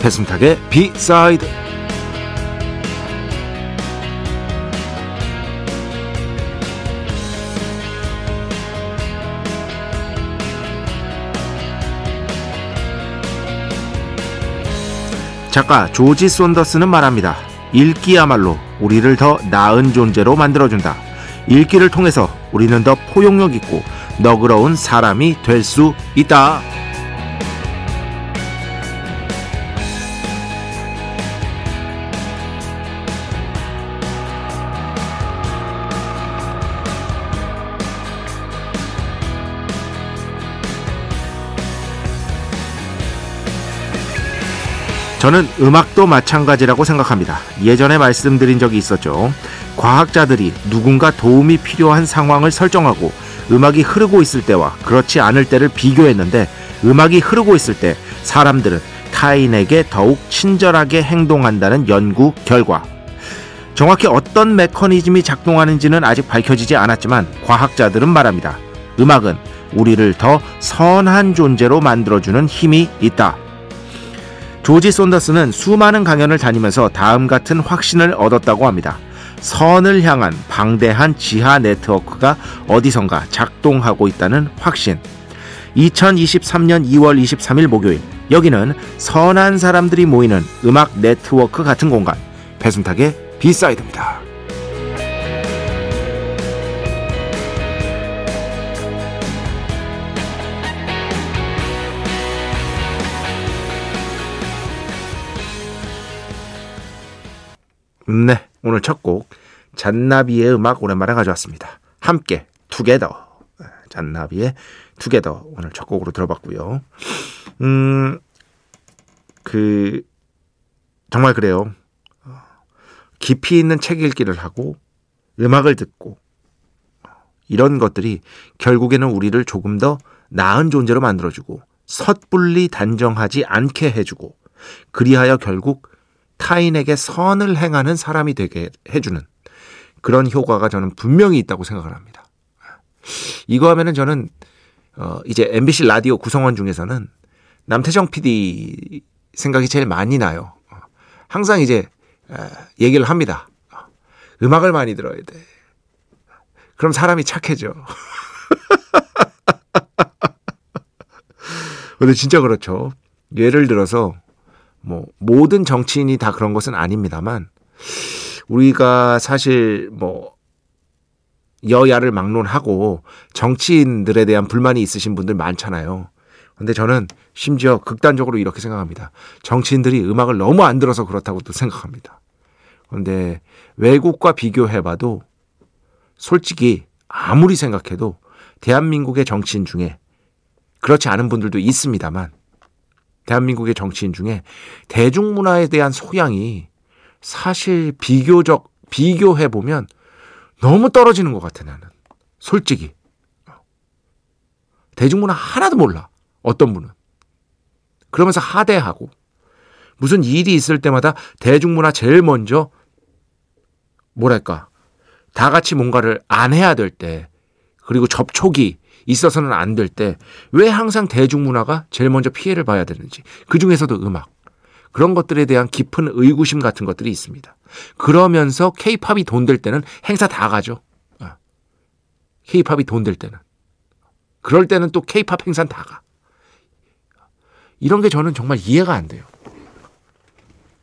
배승탁의 비사이드 작가 조지 손더스는 말합니다. 읽기야말로 우리를 더 나은 존재로 만들어준다. 읽기를 통해서 우리는 더 포용력 있고 너그러운 사람이 될 수 있다. 저는 음악도 마찬가지라고 생각합니다. 예전에 말씀드린 적이 있었죠. 과학자들이 누군가 도움이 필요한 상황을 설정하고 음악이 흐르고 있을 때와 그렇지 않을 때를 비교했는데 음악이 흐르고 있을 때 사람들은 타인에게 더욱 친절하게 행동한다는 연구 결과. 정확히 어떤 메커니즘이 작동하는지는 아직 밝혀지지 않았지만 과학자들은 말합니다. 음악은 우리를 더 선한 존재로 만들어주는 힘이 있다. 조지 손더스는 수많은 강연을 다니면서 다음 같은 확신을 얻었다고 합니다. 선을 향한 방대한 지하 네트워크가 어디선가 작동하고 있다는 확신. 2023년 2월 23일 목요일 여기는 선한 사람들이 모이는 음악 네트워크 같은 공간 배순탁의 B side입니다. 네, 오늘 첫 곡 잔나비의 음악 오랜만에 가져왔습니다. 함께 투게더 잔나비의 투게더 오늘 첫 곡으로 들어봤고요. 음, 그 정말 그래요. 깊이 있는 책 읽기를 하고 음악을 듣고 이런 것들이 결국에는 우리를 조금 더 나은 존재로 만들어주고 섣불리 단정하지 않게 해주고 그리하여 결국 타인에게 선을 행하는 사람이 되게 해주는 그런 효과가 저는 분명히 있다고 생각을 합니다. 이거 하면은 저는 어 이제 MBC 라디오 구성원 중에서는 남태정 PD 생각이 제일 많이 나요. 항상 이제 얘기를 합니다. 음악을 많이 들어야 돼. 그럼 사람이 착해져. 근데 진짜 그렇죠. 예를 들어서 뭐 모든 정치인이 다 그런 것은 아닙니다만 우리가 사실 뭐 여야를 막론하고 정치인들에 대한 불만이 있으신 분들 많잖아요. 근데 저는 심지어 극단적으로 이렇게 생각합니다. 정치인들이 음악을 너무 안 들어서 그렇다고도 생각합니다. 그런데 외국과 비교해봐도 솔직히 아무리 생각해도 대한민국의 정치인 중에 그렇지 않은 분들도 있습니다만 대한민국의 정치인 중에 대중문화에 대한 소양이 사실 비교적 비교해 보면 너무 떨어지는 것 같아 나는. 솔직히. 대중문화 하나도 몰라 어떤 분은. 그러면서 하대하고. 무슨 일이 있을 때마다 대중문화 제일 먼저 뭐랄까 다 같이 뭔가를 안 해야 될 때 그리고 접촉이 있어서는 안 될 때 왜 항상 대중문화가 제일 먼저 피해를 봐야 되는지 그 중에서도 음악 그런 것들에 대한 깊은 의구심 같은 것들이 있습니다. 그러면서 케이팝이 돈 될 때는 행사 다 가죠. 케이팝이 돈 될 때는 그럴 때는 또 케이팝 행사 다 가. 이런 게 저는 정말 이해가 안 돼요.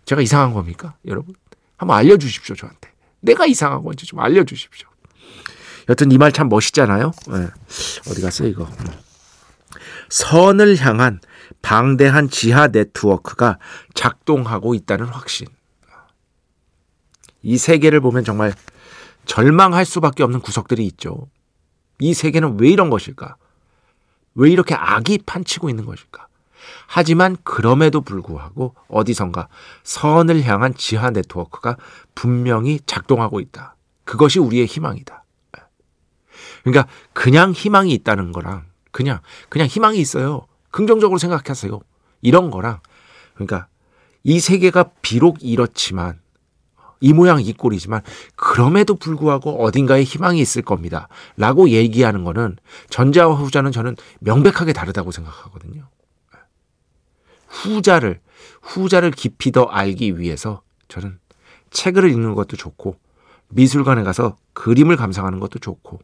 제가 이상한 겁니까? 여러분 한번 알려주십시오 저한테. 내가 이상한 건지 좀 알려주십시오. 여튼 이 말 참 멋있잖아요. 네. 어디 갔어 이거? 선을 향한 방대한 지하 네트워크가 작동하고 있다는 확신. 이 세계를 보면 정말 절망할 수밖에 없는 구석들이 있죠. 이 세계는 왜 이런 것일까? 왜 이렇게 악이 판치고 있는 것일까? 하지만 그럼에도 불구하고 어디선가 선을 향한 지하 네트워크가 분명히 작동하고 있다. 그것이 우리의 희망이다. 그러니까 그냥 희망이 있다는 거랑 그냥 그냥 희망이 있어요. 긍정적으로 생각하세요. 이런 거랑 그러니까 이 세계가 비록 이렇지만 이 모양 이 꼴이지만 그럼에도 불구하고 어딘가에 희망이 있을 겁니다. 라고 얘기하는 거는 전자와 후자는 저는 명백하게 다르다고 생각하거든요. 후자를 후자를 깊이 더 알기 위해서 저는 책을 읽는 것도 좋고 미술관에 가서 그림을 감상하는 것도 좋고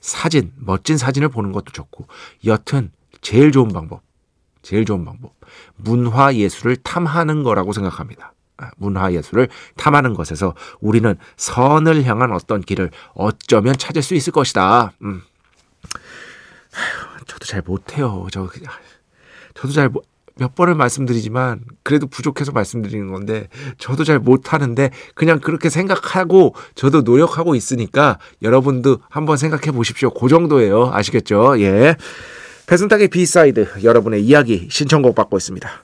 사진 멋진 사진을 보는 것도 좋고 여튼 제일 좋은 방법 제일 좋은 방법 문화 예술을 탐하는 거라고 생각합니다. 아, 문화 예술을 탐하는 것에서 우리는 선을 향한 어떤 길을 어쩌면 찾을 수 있을 것이다. 음. 저도 잘 못해요. 저 저도 잘 몇 번을 말씀드리지만 그래도 부족해서 말씀드리는 건데 저도 잘 못하는데 그냥 그렇게 생각하고 저도 노력하고 있으니까 여러분도 한번 생각해 보십시오. 그 정도예요. 아시겠죠? 예. 배순탁의 B side 여러분의 이야기 신청곡 받고 있습니다.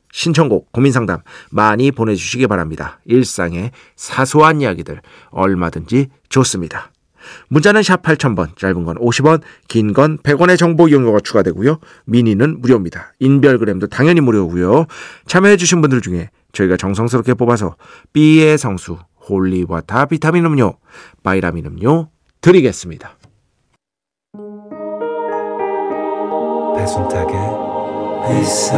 신청곡, 고민상담 많이 보내주시기 바랍니다. 일상의 사소한 이야기들 얼마든지 좋습니다. 문자는 샵 8000번, 짧은 건 50원, 긴 건 100원의 정보 이용료가 추가되고요. 미니는 무료입니다. 인별그램도 당연히 무료고요. 참여해주신 분들 중에 저희가 정성스럽게 뽑아서 B의 성수, holy water 비타민 음료, 바이라민 음료 드리겠습니다. 배순탁의 회사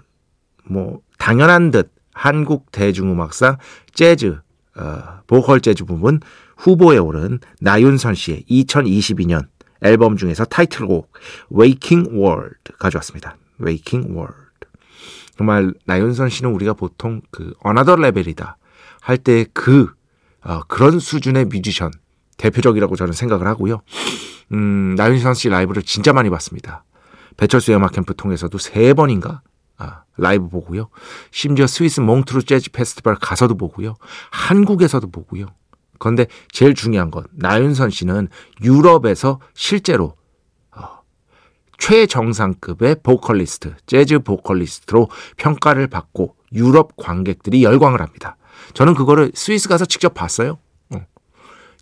뭐 당연한 듯 한국 대중음악상 재즈 어, 보컬 재즈 부분 후보에 오른 나윤선 씨의 2022년 앨범 중에서 타이틀곡 Waking World 가져왔습니다. Waking World. 정말 나윤선 씨는 우리가 보통 그 another level이다 할 때그 어, 그런 수준의 뮤지션 대표적이라고 저는 생각을 하고요. 음, 나윤선 씨 라이브를 진짜 많이 봤습니다. 배철수 음악 캠프 통해서도 세 번인가 아, 라이브 보고요. 심지어 스위스 몽트뢰 재즈 페스티벌 가서도 보고요. 한국에서도 보고요. 그런데 제일 중요한 건 나윤선 씨는 유럽에서 실제로 어, 최정상급의 보컬리스트, 재즈 보컬리스트로 평가를 받고 유럽 관객들이 열광을 합니다. 저는 그거를 스위스 가서 직접 봤어요. 어.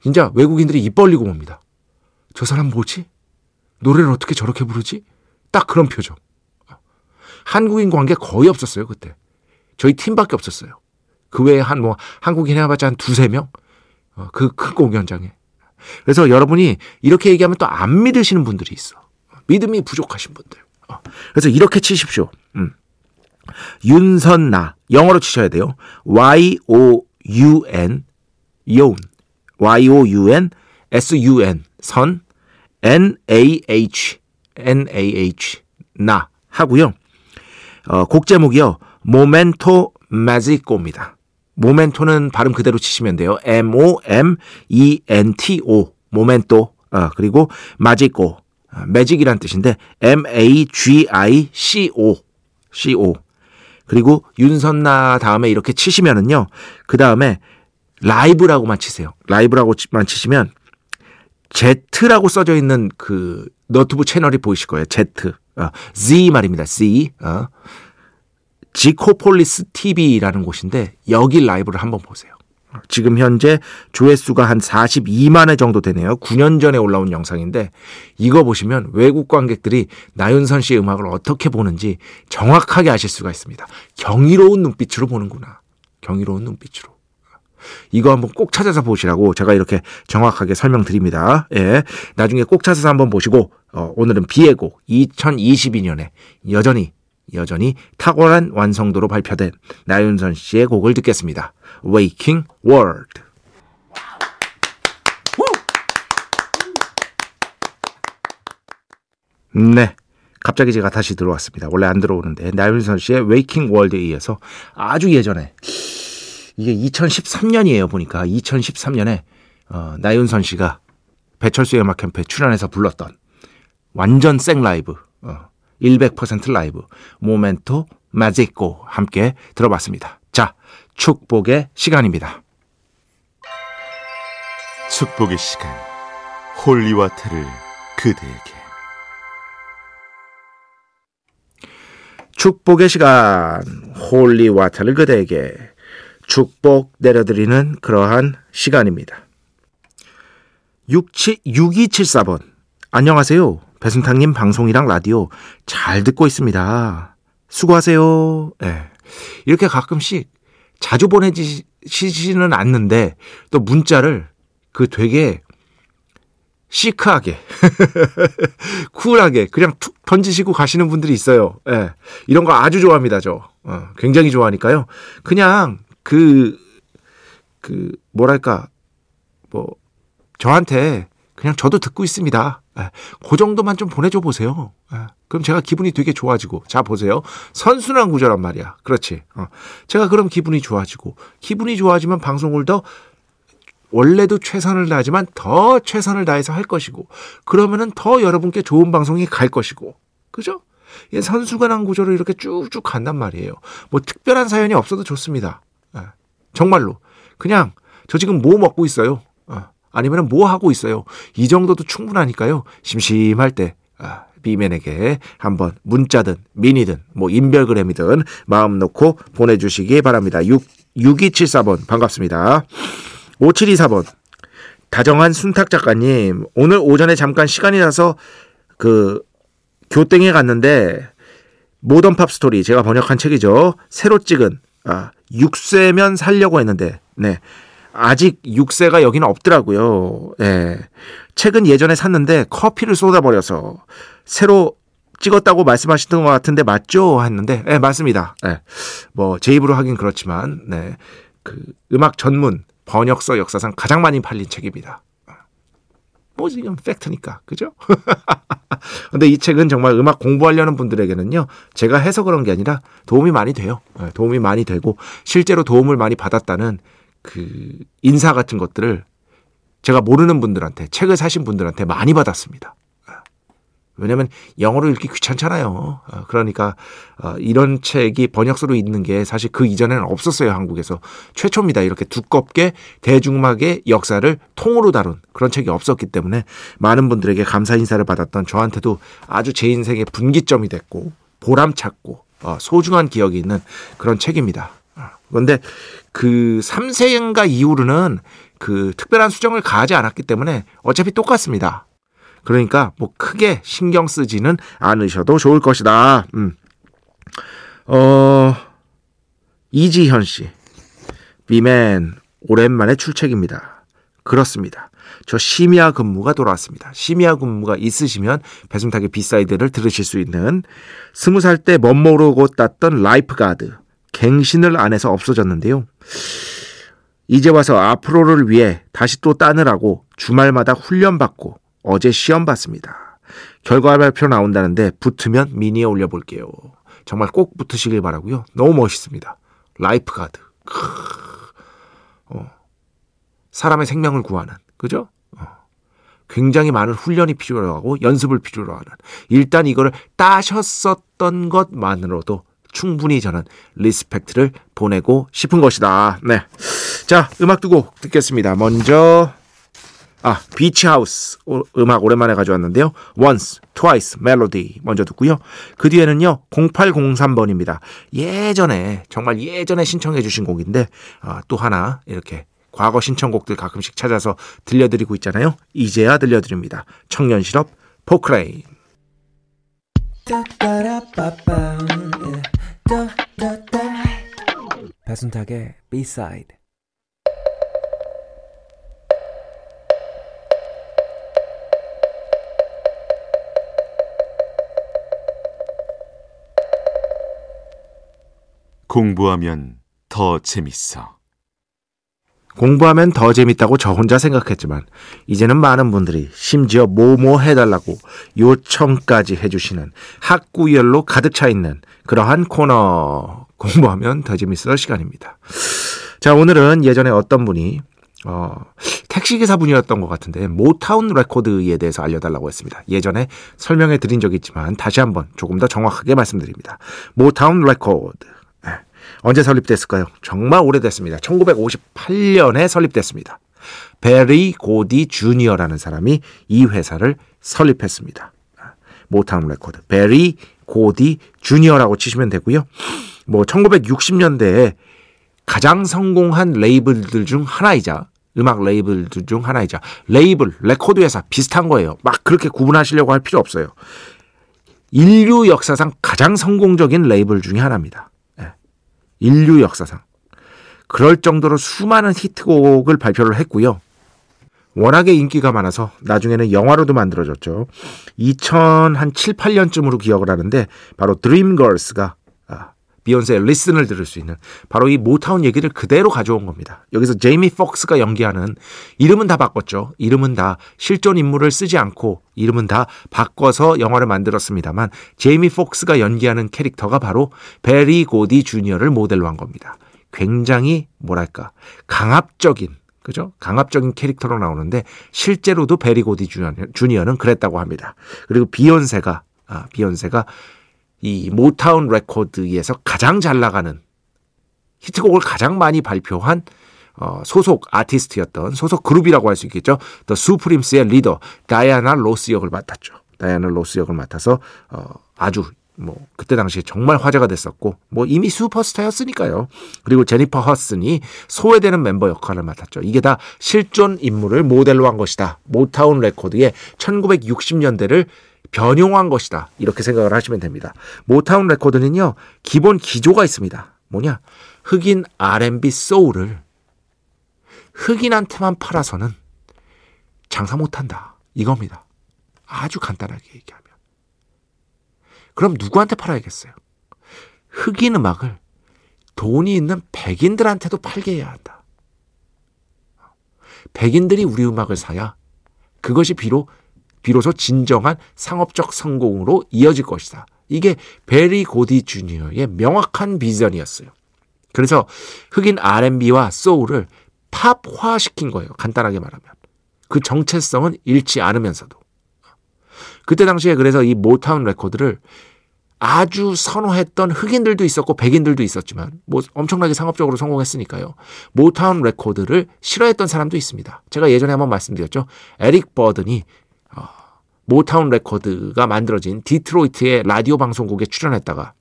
진짜 외국인들이 입 벌리고 봅니다. 저 사람 뭐지? 노래를 어떻게 저렇게 부르지? 딱 그런 표정. 한국인 관계 거의 없었어요, 그때. 저희 팀밖에 없었어요. 그 외에 한 뭐 한국인 해봤자 한 두세 명? 어, 그큰 공연장에. 그래서 여러분이 이렇게 얘기하면 또 안 믿으시는 분들이 있어. 믿음이 부족하신 분들. 어. 그래서 이렇게 치십시오. 음. 윤선나 영어로 치셔야 돼요. Y O U N 요 Y O U N S U N 선 N A H NAH 나 하고요. 어, 곡 제목이요. 모멘토 마지코입니다. 모멘토는 발음 그대로 치시면 돼요. E N T O 모멘토 어, 그리고 마지코 어, 매직이란 뜻인데 M A G I C O C O 그리고 윤선나 다음에 이렇게 치시면은요. 그 다음에 라이브라고만 치세요. 라이브라고만 치시면 Z라고 써져 있는 그 너튜브 채널이 보이실 거예요. Z. 어, Z 말입니다. Z. 어. 지코폴리스 TV라는 곳인데 여기 라이브를 한번 보세요. 지금 현재 조회수가 한 42만 회 정도 되네요. 9년 전에 올라온 영상인데 이거 보시면 외국 관객들이 나윤선 씨의 음악을 어떻게 보는지 정확하게 아실 수가 있습니다. 경이로운 눈빛으로 보는구나. 경이로운 눈빛으로. 이거 한번 꼭 찾아서 보시라고 제가 이렇게 정확하게 설명드립니다. 예. 나중에 꼭 찾아서 한번 보시고 어, 오늘은 비의 곡 2022년에 여전히 여전히 탁월한 완성도로 발표된 나윤선 씨의 곡을 듣겠습니다. Waking World. 네. 갑자기 제가 다시 들어왔습니다. 원래 안 들어오는데 나윤선 씨의 Waking World에 이어서 아주 예전에 이게 2013년이에요 보니까. 2013년에 어, 나윤선 씨가 배철수의 음악 캠프에 출연해서 불렀던 완전 생 라이브 어, 100% 라이브 Momento Mágico 함께 들어봤습니다. 자, 축복의 시간입니다. 축복의 시간. holy water를 그대에게. 축복의 시간. holy water를 그대에게 축복 내려드리는 그러한 시간입니다. 6274번 안녕하세요. 배순탁님 방송이랑 라디오 잘 듣고 있습니다. 수고하세요. 네. 이렇게 가끔씩 자주 보내주시지는 않는데 또 문자를 그 되게 시크하게, 쿨하게 그냥 툭 던지시고 가시는 분들이 있어요. 예. 이런 거 아주 좋아합니다, 저. 어, 굉장히 좋아하니까요. 그냥 그, 그, 뭐랄까, 뭐, 저한테 그냥 저도 듣고 있습니다. 예, 그 정도만 좀 보내줘 보세요. 예, 그럼 제가 기분이 되게 좋아지고, 자 보세요. 선순환 구조란 말이야. 그렇지. 어. 제가 그럼 기분이 좋아지고, 기분이 좋아지면 방송을 더 원래도 최선을 다하지만 더 최선을 다해서 할 것이고, 그러면은 더 여러분께 좋은 방송이 갈 것이고, 그죠? 예, 선순환 구조로 이렇게 쭉쭉 간단 말이에요. 뭐 특별한 사연이 없어도 좋습니다. 예, 정말로. 그냥 저 지금 뭐 먹고 있어요. 아니면 뭐 하고 있어요. 이 정도도 충분하니까요. 심심할 때 아, 비맨에게 한번 문자든 미니든 뭐 인별그램이든 마음 놓고 보내주시기 바랍니다. 6, 6274번 반갑습니다. 5724번 다정한 순탁 작가님 오늘 오전에 잠깐 시간이 나서 그 교땡에 갔는데 모던 팝 스토리 제가 번역한 책이죠. 새로 찍은 아, 6세면 살려고 했는데 네 아직 6세가 여기는 없더라고요. 예. 책은 예전에 샀는데 커피를 쏟아버려서 새로 찍었다고 말씀하시던 것 같은데 맞죠? 했는데, 예, 맞습니다. 예. 뭐, 제 입으로 하긴 그렇지만, 네. 그, 음악 전문 번역서 역사상 가장 많이 팔린 책입니다. 뭐 지금 팩트니까 그죠? 근데 이 책은 정말 음악 공부하려는 분들에게는요 제가 해서 그런 게 아니라 도움이 많이 돼요 예, 도움이 많이 되고 실제로 도움을 많이 받았다는 그 인사 같은 것들을 제가 모르는 분들한테 책을 사신 분들한테 많이 받았습니다. 왜냐하면 영어로 읽기 귀찮잖아요. 그러니까 어, 이런 책이 번역서로 있는 게 사실 그 이전에는 없었어요. 한국에서 최초입니다. 이렇게 두껍게 대중음악의 역사를 통으로 다룬 그런 책이 없었기 때문에 많은 분들에게 감사 인사를 받았던 저한테도 아주 제 인생의 분기점이 됐고 보람찼고 어, 소중한 기억이 있는 그런 책입니다. 그런데 그 3세인가 이후로는 그 특별한 수정을 가하지 않았기 때문에 어차피 똑같습니다. 그러니까 뭐 크게 신경 쓰지는 않으셔도 좋을 것이다. 음. 어, 이지현 씨. 비맨, 오랜만에 출첵입니다. 그렇습니다. 저 심야 근무가 돌아왔습니다. 심야 근무가 있으시면 배순탁의 B side를 들으실 수 있는 스무 살 때 멋 모르고 땄던 lifeguard. 갱신을 안 해서 없어졌는데요. 이제 와서 앞으로를 위해 다시 또 따느라고 주말마다 훈련받고 어제 시험 봤습니다. 결과 발표 나온다는데 붙으면 미니에 올려볼게요. 정말 꼭 붙으시길 바라고요. 너무 멋있습니다. lifeguard. 어. 사람의 생명을 구하는 그죠? 어. 굉장히 많은 훈련이 필요로 하고 연습을 필요로 하는 일단 이거를 따셨었던 것만으로도 충분히 저는 respect를 보내고 싶은 것이다. 네. 자, 음악 두곡 듣겠습니다. 먼저 아, Beach House 음악 오랜만에 가져왔는데요. Once, Twice, Melody 먼저 듣고요. 그 뒤에는요. 0803번입니다. 예전에 정말 예전에 신청해 주신 곡인데 아, 또 하나 이렇게 과거 신청곡들 가끔씩 찾아서 들려드리고 있잖아요. 이제야 들려드립니다. 청년 실업 포크레인. 배순탁의 B-side 공부하면 더 재밌어. 공부하면 더 재밌다고 저 혼자 생각했지만 이제는 많은 분들이 심지어 뭐뭐 해달라고 요청까지 해주시는 학구열로 가득 차 있는 그러한 코너 공부하면 더 재밌어 시간입니다. 자 오늘은 예전에 어떤 분이 어, 택시기사 분이었던 것 같은데 모타운 레코드에 대해서 알려달라고 했습니다. 예전에 설명해 드린 적이 있지만 다시 한번 조금 더 정확하게 말씀드립니다. 모타운 레코드 언제 설립됐을까요? 정말 오래됐습니다. 1958년에 설립됐습니다. 베리 고디 주니어라는 사람이 이 회사를 설립했습니다. 모타운 레코드. 베리 고디 주니어라고 치시면 되고요. 뭐 1960년대에 가장 성공한 레이블들 중 하나이자 음악 레이블들 중 하나이자 레이블, 레코드 회사 비슷한 거예요. 막 그렇게 구분하시려고 할 필요 없어요. 인류 역사상 가장 성공적인 레이블 중에 하나입니다. 인류 역사상. 그럴 정도로 수많은 히트곡을 발표를 했고요. 워낙에 인기가 많아서 나중에는 영화로도 만들어졌죠. 2007, 8년쯤으로 기억을 하는데 바로 드림걸스가 아, 비욘세의 Listen을 들을 수 있는 바로 이 모타운 얘기를 그대로 가져온 겁니다. 여기서 제이미 폭스가 연기하는 이름은 다 바꿨죠. 이름은 다 실존 인물을 쓰지 않고 이름은 다 바꿔서 영화를 만들었습니다만 제이미 폭스가 연기하는 캐릭터가 바로 베리 고디 주니어를 모델로 한 겁니다. 굉장히 뭐랄까 강압적인 그죠? 강압적인 캐릭터로 나오는데 실제로도 베리 고디 주니어는 그랬다고 합니다. 그리고 비욘세가 아, 비욘세가 이 모타운 레코드에서 가장 잘 나가는 히트곡을 가장 많이 발표한 어, 소속 아티스트였던 소속 그룹이라고 할 수 있겠죠. 더 수프림스의 리더 다이아나 로스 역을 맡았죠. 다이아나 로스 역을 맡아서 어, 아주 뭐 그때 당시에 정말 화제가 됐었고 뭐 이미 슈퍼스타였으니까요. 그리고 제니퍼 허슨이 소외되는 멤버 역할을 맡았죠. 이게 다 실존 인물을 모델로 한 것이다. 모타운 레코드의 1960년대를 변용한 것이다. 이렇게 생각을 하시면 됩니다. 모타운 레코드는요, 기본 기조가 있습니다. 뭐냐? 흑인 R&B 소울을 흑인한테만 팔아서는 장사 못한다. 이겁니다. 아주 간단하게 얘기하면. 그럼 누구한테 팔아야겠어요? 흑인 음악을 돈이 있는 백인들한테도 팔게 해야 한다. 백인들이 우리 음악을 사야 그것이 비록 비로소 진정한 상업적 성공으로 이어질 것이다. 이게 베리 고디 주니어의 명확한 비전이었어요. 그래서 흑인 R&B와 소울을 팝화시킨 거예요. 간단하게 말하면. 그 정체성은 잃지 않으면서도. 그때 당시에 그래서 이 모타운 레코드를 아주 선호했던 흑인들도 있었고 백인들도 있었지만 뭐 엄청나게 상업적으로 성공했으니까요. 모타운 레코드를 싫어했던 사람도 있습니다. 제가 예전에 한번 말씀드렸죠. 에릭 버든이 모타운 레코드가 만들어진 디트로이트의 라디오 방송국에 출연했다가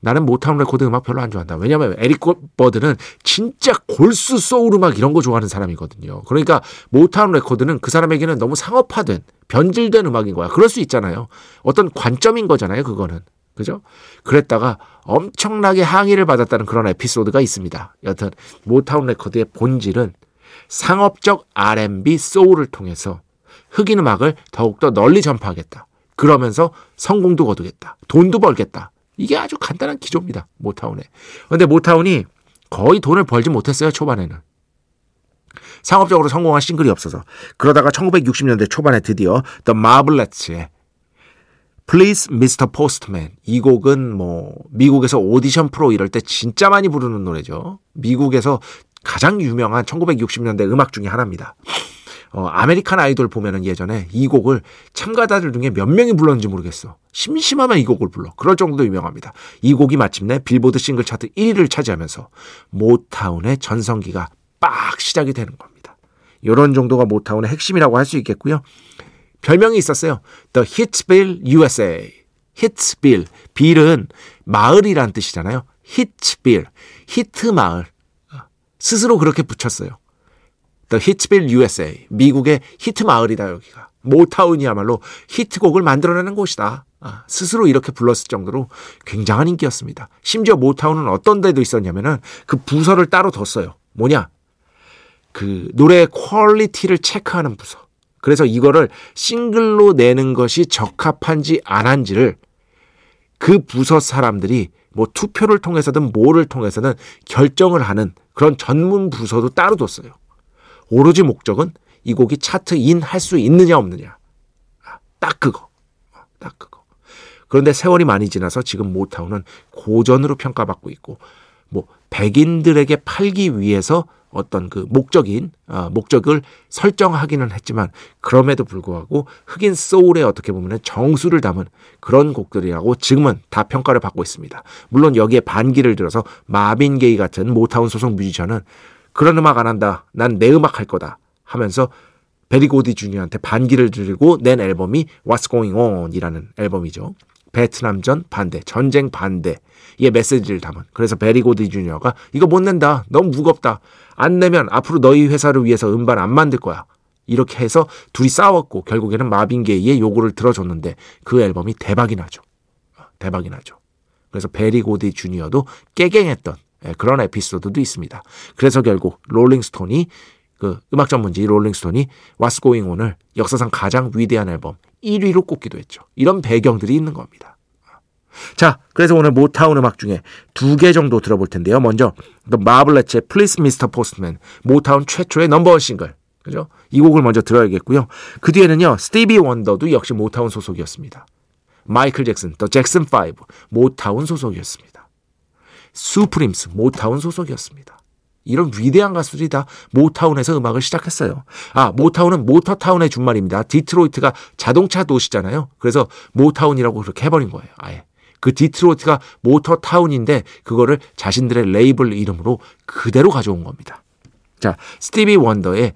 나는 모타운 레코드 음악 별로 안 좋아한다. 왜냐하면 에릭 버든은 진짜 골수 소울 음악 이런 거 좋아하는 사람이거든요. 그러니까 모타운 레코드는 그 사람에게는 너무 상업화된 변질된 음악인 거야. 그럴 수 있잖아요. 어떤 관점인 거잖아요. 그거는. 그죠? 그랬다가 엄청나게 항의를 받았다는 그런 에피소드가 있습니다. 여튼 모타운 레코드의 본질은 상업적 R&B 소울을 통해서 흑인 음악을 더욱더 널리 전파하겠다. 그러면서 성공도 거두겠다. 돈도 벌겠다. 이게 아주 간단한 기조입니다. 모타운에. 근데 모타운이 거의 돈을 벌지 못했어요. 초반에는. 상업적으로 성공한 싱글이 없어서. 그러다가 1960년대 초반에 드디어 The Marvelettes의 Please Mr. Postman 이 곡은 뭐 미국에서 오디션 프로 이럴 때 진짜 많이 부르는 노래죠. 미국에서 가장 유명한 1960년대 음악 중의 하나입니다. 어, 아메리칸 아이돌 보면은 예전에 이 곡을 참가자들 중에 몇 명이 불렀는지 모르겠어. 심심하면 이 곡을 불러. 그럴 정도로 유명합니다. 이 곡이 마침내 빌보드 싱글 차트 1위를 차지하면서 모타운의 전성기가 빡 시작이 되는 겁니다. 이런 정도가 모타운의 핵심이라고 할 수 있겠고요. 별명이 있었어요. The Hitsville USA. Hitsville. ville은 마을이란 뜻이잖아요. Hitsville. 히트 마을. 스스로 그렇게 붙였어요. The Hitsville USA. 미국의 히트 마을이다, 여기가. 모타운이야말로 히트곡을 만들어내는 곳이다. 아, 스스로 이렇게 불렀을 정도로 굉장한 인기였습니다. 심지어 모타운은 어떤 데도 있었냐면은 그 부서를 따로 뒀어요. 뭐냐? 그 노래의 quality를 체크하는 부서. 그래서 이거를 싱글로 내는 것이 적합한지 안 한지를 그 부서 사람들이 뭐 투표를 통해서든 뭐를 통해서든 결정을 하는 그런 전문 부서도 따로 뒀어요. 오로지 목적은 이 곡이 차트인 할 수 있느냐 없느냐. 아, 딱 그거. 딱 그거. 그런데 세월이 많이 지나서 지금 모타운은 고전으로 평가받고 있고 뭐 백인들에게 팔기 위해서 어떤 그 목적인 어, 목적을 설정하기는 했지만 그럼에도 불구하고 흑인 소울에 어떻게 보면 정수를 담은 그런 곡들이라고 지금은 다 평가를 받고 있습니다. 물론 여기에 반기를 들어서 마빈 게이 같은 모타운 소속 뮤지션은 그런 음악 안 한다. 난 내 음악 할 거다. 하면서 베리 고디 주니어한테 반기를 들고 낸 앨범이 What's Going On이라는 앨범이죠. 베트남전 반대, 전쟁 반대. 의 메시지를 담은. 그래서 베리 고디 주니어가 이거 못 낸다. 너무 무겁다. 안 내면 앞으로 너희 회사를 위해서 음반 안 만들 거야. 이렇게 해서 둘이 싸웠고 결국에는 마빈 게이의 요구를 들어줬는데 그 앨범이 대박이 나죠. 대박이 나죠. 그래서 베리 고디 주니어도 깨갱했던 예, 그런 에피소드도 있습니다. 그래서 결국 롤링스톤이 그 음악 전문지 롤링스톤이 What's Going On을 역사상 가장 위대한 앨범 1위로 꼽기도 했죠. 이런 배경들이 있는 겁니다. 자, 그래서 오늘 모타운 음악 중에 두 개 정도 들어볼 텐데요. 먼저 The Marvelettes의 Please Mr. Postman, 모타운 최초의 넘버원 싱글. 그죠? 이 곡을 먼저 들어야겠고요. 그 뒤에는요. 스티비 원더도 역시 모타운 소속이었습니다. 마이클 잭슨, 더 잭슨 5, 모타운 소속이었습니다. 수프림스, 모타운 소속이었습니다. 이런 위대한 가수들이 다 모타운에서 음악을 시작했어요. 아, 모타운은 Motor Town의 준말입니다. 디트로이트가 자동차 도시잖아요. 그래서 모타운이라고 그렇게 해버린 거예요. 아예. 그 디트로이트가 Motor Town인데 그거를 자신들의 레이블 이름으로 그대로 가져온 겁니다. 자, 스티비 원더의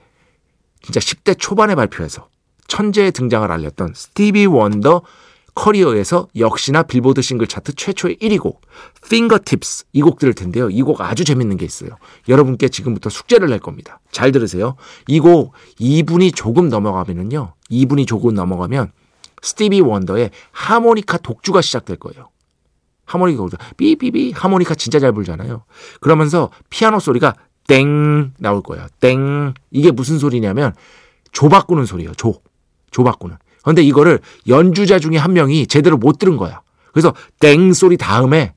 진짜 10대 초반에 발표해서 천재의 등장을 알렸던 스티비 원더 커리어에서 역시나 빌보드 싱글 차트 최초의 1위 곡 Fingertips 이 곡 들을 텐데요. 이 곡 아주 재밌는 게 있어요. 여러분께 지금부터 숙제를 낼 겁니다. 잘 들으세요. 이 곡 2분이 조금 넘어가면은요. 2분이 조금 넘어가면 스티비 원더의 하모니카 독주가 시작될 거예요. 하모니카 독주. 삐삐삐 하모니카 진짜 잘 불잖아요. 그러면서 피아노 소리가 땡 나올 거예요. 땡. 이게 무슨 소리냐면 조 바꾸는 소리예요. 조. 조 바꾸는. 그런데 이거를 연주자 중에 한 명이 제대로 못 들은 거야. 그래서 땡 소리 다음에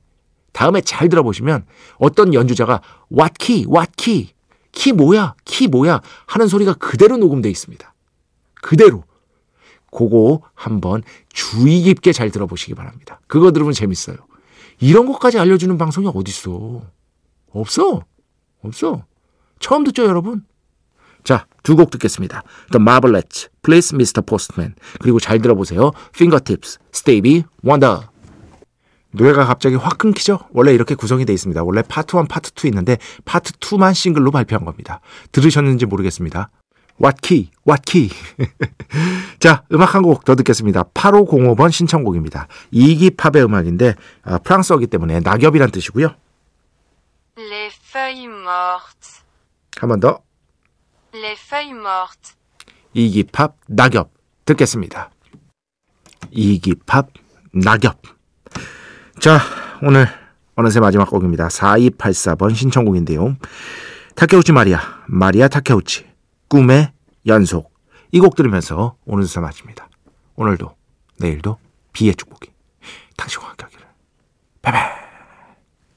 다음에 잘 들어보시면 어떤 연주자가 what key, 키 뭐야, 키 뭐야 하는 소리가 그대로 녹음돼 있습니다. 그대로. 그거 한번 주의 깊게 잘 들어보시기 바랍니다. 그거 들으면 재밌어요. 이런 것까지 알려주는 방송이 어딨어. 없어. 없어. 처음 듣죠, 여러분? 자, 두 곡 듣겠습니다. The Marvelettes, Please Mr. Postman. 그리고 잘 들어보세요. Fingertips, Stevie Wonder. 노래가 갑자기 확 끊기죠? 원래 이렇게 구성이 되어 있습니다. 원래 파트 1, 파트 2 있는데 파트 2만 싱글로 발표한 겁니다. 들으셨는지 모르겠습니다. What key? What key? 자, 음악 한 곡 더 듣겠습니다. 8505번 신청곡입니다. 이기 팝의 음악인데 아, 프랑스어기 때문에 낙엽이란 뜻이고요. Les feuilles mortes. 한 번 더. Les feuilles mortes. 이기팝 낙엽 듣겠습니다. 이기팝 낙엽. 자, 오늘 어느새 마지막 곡입니다. 4284번 신청곡인데요. 타케우치 마리아, 마리아 타케우치, 꿈의 연속. 이 곡 들으면서 오늘 수사 마칩니다. 오늘도, 내일도 비의 축복이 당신과 함께